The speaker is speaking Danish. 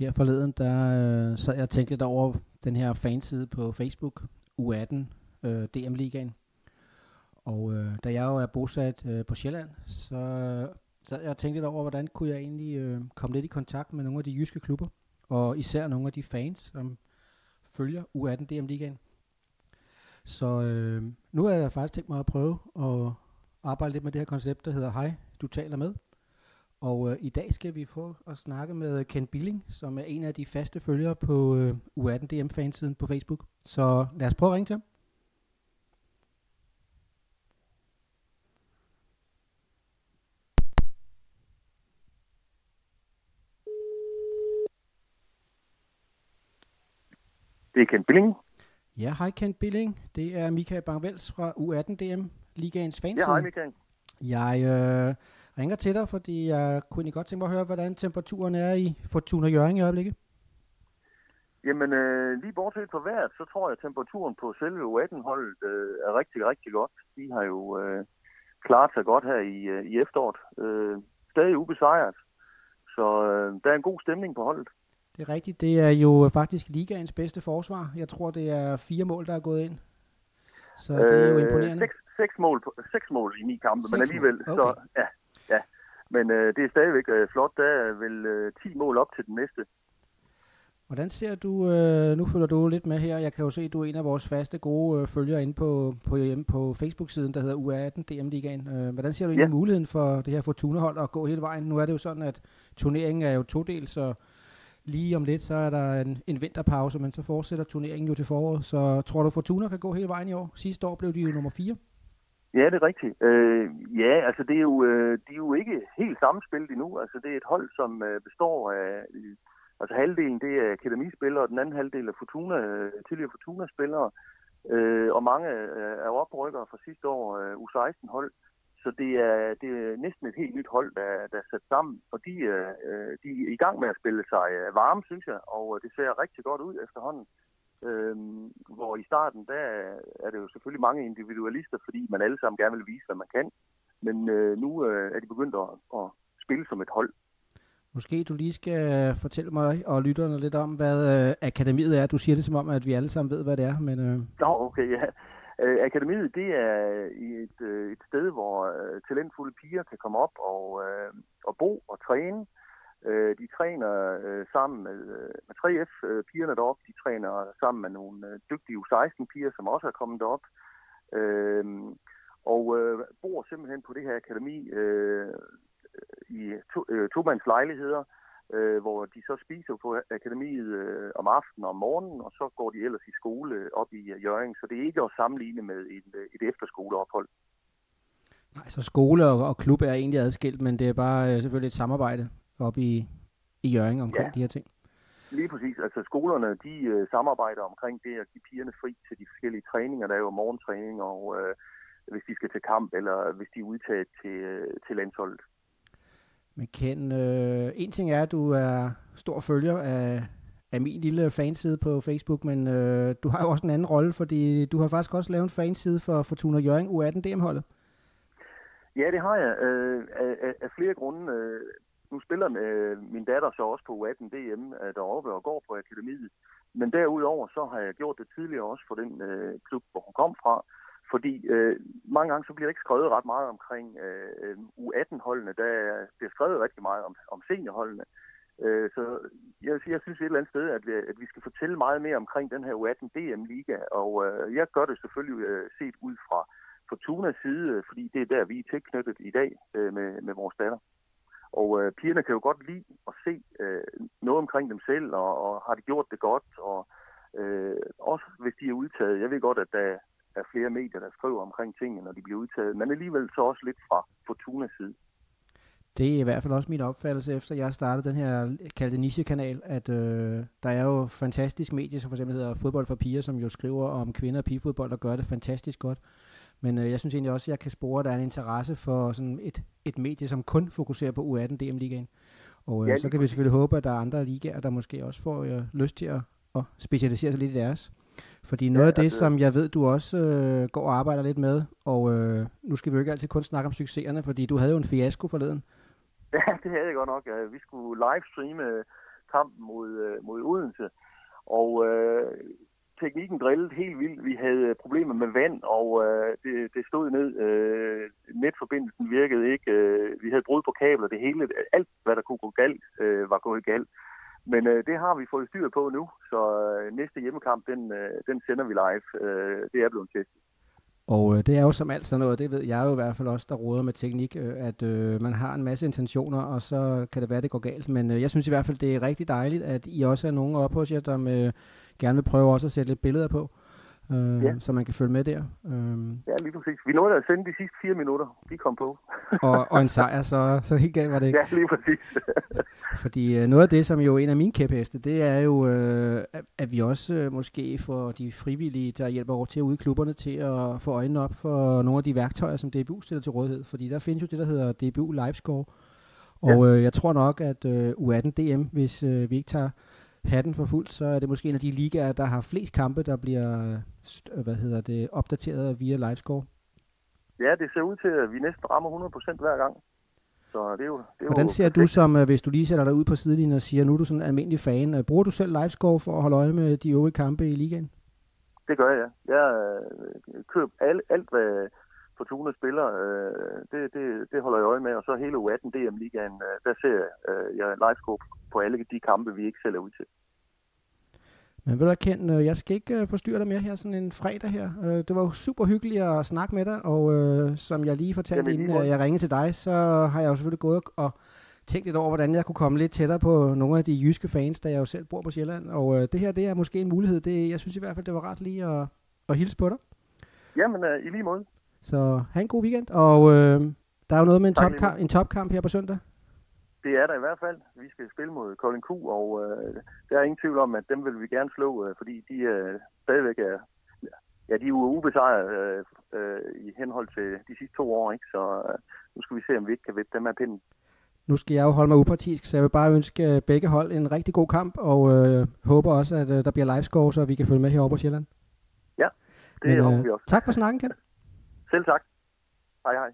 Her forleden, der øh, sad jeg og tænkte lidt over den her fanside på Facebook, U18 øh, DM-ligaen. Og øh, da jeg jo er bosat øh, på Sjælland, så øh, sad jeg og tænkte lidt over, hvordan kunne jeg egentlig øh, komme lidt i kontakt med nogle af de jyske klubber, og især nogle af de fans, som følger U18 DM-ligaen. Så øh, nu har jeg faktisk tænkt mig at prøve at arbejde lidt med det her koncept, der hedder Hej, du taler med. Og øh, i dag skal vi få at snakke med Ken Billing, som er en af de faste følgere på øh, U18 DM-fansiden på Facebook. Så lad os prøve at ringe til ham. Det er Ken Billing. Ja, hej Ken Billing. Det er Michael Bangvels fra U18 DM, Ligaens fanside. Ja, hej Michael. Jeg øh, ringer til dig, fordi jeg kunne egentlig godt tænke mig at høre, hvordan temperaturen er i Fortuna Jørgen i øjeblikket. Jamen, øh, lige bortset fra vejret, så tror jeg, at temperaturen på selve U18-holdet øh, er rigtig, rigtig godt. De har jo øh, klaret sig godt her i, øh, i efteråret. Øh, stadig ubesejret. Så øh, der er en god stemning på holdet. Det er rigtigt. Det er jo faktisk ligaens bedste forsvar. Jeg tror, det er fire mål, der er gået ind. Så det er jo imponerende. Seks, seks, mål, på, seks mål i ni kampe, Seks men alligevel, okay. så ja. Men øh, det er stadigvæk øh, flot. Der er vel øh, 10 mål op til den næste. Hvordan ser du, øh, nu følger du lidt med her, jeg kan jo se, at du er en af vores faste gode øh, følgere inde på, på, hjemme på Facebook-siden, der hedder U18 DM-ligaen. Øh, hvordan ser du egentlig Ja. muligheden for det her Fortuna-hold at gå hele vejen? Nu er det jo sådan, at turneringen er jo todel, så lige om lidt, så er der en, en vinterpause, men så fortsætter turneringen jo til foråret. Så tror du, Fortuna kan gå hele vejen i år? Sidste år blev de jo nummer 4. Ja, det er rigtigt. Øh, ja, altså det er jo, øh, de er jo ikke helt sammenspillet endnu. Altså det er et hold, som øh, består af, øh, altså halvdelen det er akademispillere, og den anden halvdel er Fortuna, øh, tidligere Fortuna-spillere, øh, og mange øh, er oprykkere fra sidste år, øh, U16-hold. Så det er, det er næsten et helt nyt hold, der, der er sat sammen, og de, øh, øh de er i gang med at spille sig øh, varme, synes jeg, og øh, det ser rigtig godt ud efterhånden. Øhm, hvor i starten, der er det jo selvfølgelig mange individualister, fordi man alle sammen gerne vil vise, hvad man kan. Men øh, nu øh, er de begyndt at, at spille som et hold. Måske du lige skal fortælle mig og lytterne lidt om, hvad øh, akademiet er. Du siger det som om, at vi alle sammen ved, hvad det er, men øh, Nå, okay, ja. Øh, Akademiet, det er et, øh, et sted, hvor øh, talentfulde piger kan komme op og, øh, og bo og træne. Øh, Øh, de træner øh, sammen med, øh, med 3F-pigerne øh, deroppe. De træner sammen med nogle øh, dygtige U16-piger, som også er kommet derop. Øh, og øh, bor simpelthen på det her akademi øh, i to, øh, tomands lejligheder, øh, hvor de så spiser på akademiet øh, om aftenen og om morgenen, og så går de ellers i skole op i øh, Jørgen. Så det er ikke at sammenligne med et, et efterskoleophold. nej, så skole og, og klub er egentlig adskilt, men det er bare øh, selvfølgelig et samarbejde op i, i Jørgen omkring Ja. de her ting. Lige præcis. Altså skolerne, de øh, samarbejder omkring det at give pigerne fri til de forskellige træninger. Der er jo morgentræning, og øh, hvis de skal til kamp, eller hvis de er udtaget til, øh, til landsholdet. Men Ken, øh, en ting er, at du er stor følger af, af min lille fanside på Facebook, men øh, du har jo også en anden rolle, fordi du har faktisk også lavet en fanside for Fortuna Jørgen U18 DM-holdet. Ja, det har jeg. Øh, af, af, af flere grunde. Øh, nu spiller øh, min datter så også på U18 DM øh, deroppe og går på akademiet. Men derudover så har jeg gjort det tidligere også for den øh, klub, hvor hun kom fra. Fordi øh, mange gange så bliver der ikke skrevet ret meget omkring øh, U18-holdene. Der bliver skrevet rigtig meget om, om seniorholdene. Øh, så jeg, jeg synes et eller andet sted, at vi, at vi skal fortælle meget mere omkring den her U18 DM-liga. Og øh, jeg gør det selvfølgelig øh, set ud fra Fortunas side, fordi det er der, vi er tilknyttet i dag øh, med, med vores datter. Og øh, pigerne kan jo godt lide at se øh, noget omkring dem selv, og, og har de gjort det godt, og øh, også hvis de er udtaget. Jeg ved godt, at der er flere medier, der skriver omkring tingene, når de bliver udtaget, men alligevel så også lidt fra Fortunas side. Det er i hvert fald også min opfattelse, efter jeg startede den her kaldte niche-kanal, at øh, der er jo fantastisk medie, som for eksempel hedder Fodbold for Piger, som jo skriver om kvinder og pigefodbold og gør det fantastisk godt. Men øh, jeg synes egentlig også, at jeg kan spore, at der er en interesse for sådan et, et medie, som kun fokuserer på U18 DM-ligaen. Og øh, Ja, så kan vi selvfølgelig håbe, at der er andre ligaer, der måske også får øh, lyst til at, at specialisere sig lidt i deres. Fordi noget Ja, af det, altså- som jeg ved, du også øh, går og arbejder lidt med, og øh, nu skal vi jo ikke altid kun snakke om succeserne, fordi du havde jo en fiasko forleden. Ja, det havde jeg godt nok. Øh, Vi skulle livestreame kampen mod, øh, mod Odense. Og øh, teknikken drillede helt vildt. Vi havde øh, problemer med vand, og øh, det, det stod ned. Øh, netforbindelsen virkede ikke. Øh, vi havde brud på kabler. Det hele, alt hvad der kunne gå galt, øh, var gået galt. Men øh, det har vi fået styr på nu, så øh, næste hjemmekamp, den, øh, den sender vi live. Øh, det er blevet testet. Og øh, det er jo som alt sådan noget, det ved jeg jo i hvert fald også, der råder med teknik, øh, at øh, man har en masse intentioner, og så kan det være, det går galt. Men øh, jeg synes i hvert fald, det er rigtig dejligt, at I også er nogen oppe hos jer, der øh, gerne vil prøve også at sætte lidt billeder på øh, ja. så man kan følge med der. Øh. Ja, lige præcis. Vi nåede at sende de sidste fire minutter, de kom på. og, og en sejr, så, så helt galt var det ikke. Ja, lige præcis. Fordi øh, noget af det, som jo er en af mine kæpheste, det er jo, øh, at vi også øh, måske får de frivillige, der hjælper over til ude i klubberne, til at få øjnene op for nogle af de værktøjer, som DBU stiller til rådighed. Fordi der findes jo det, der hedder DBU Livescore. Og ja. øh, jeg tror nok, at øh, U18 DM, hvis øh, vi ikke tager hatten for fuldt, så er det måske en af de ligaer, der har flest kampe, der bliver hvad hedder det, opdateret via livescore. Ja, det ser ud til, at vi næsten rammer 100% hver gang. Så det er jo, det er Hvordan ser du som, øh, hvis du lige sætter dig ud på sidelinjen og siger, nu er du sådan en almindelig fan, øh, bruger du selv livescore for at holde øje med de øvrige kampe i ligaen? Det gør jeg, ja. Jeg øh, køber alt, alt hvad Fortuna spiller, det, det, det holder jeg øje med, og så hele U18 DM-ligaen, der ser jeg livescore på alle de kampe, vi ikke selv er ud til. Men ved du Ken, øh, jeg skal ikke øh, forstyrre dig mere her sådan en fredag her. Øh, det var super hyggeligt at snakke med dig, og øh, som jeg lige fortalte, Jamen, inden jeg ringede til dig, så har jeg jo selvfølgelig gået og tænkt lidt over, hvordan jeg kunne komme lidt tættere på nogle af de jyske fans, da jeg jo selv bor på Sjælland. Og øh, det her, det er måske en mulighed. Det, jeg synes i hvert fald, det var ret lige at, at hilse på dig. Jamen, øh, i lige måde. Så have en god weekend, og øh, der er jo noget med en, topkamp, en topkamp her på søndag. Det er der i hvert fald. Vi skal spille mod Kolding Q, og øh, der er ingen tvivl om, at dem vil vi gerne slå, øh, fordi de øh, stadigvæk er, ja, de er ubesejret øh, øh, i henhold til de sidste to år, ikke? så øh, nu skal vi se, om vi ikke kan vette dem af pinden. Nu skal jeg jo holde mig upartisk, så jeg vil bare ønske øh, begge hold en rigtig god kamp, og øh, håber også, at øh, der bliver livescore, så vi kan følge med herovre på Sjælland. Ja, det Men, håber vi også. Tak for snakken, Ken. Selv tak. Hej hej.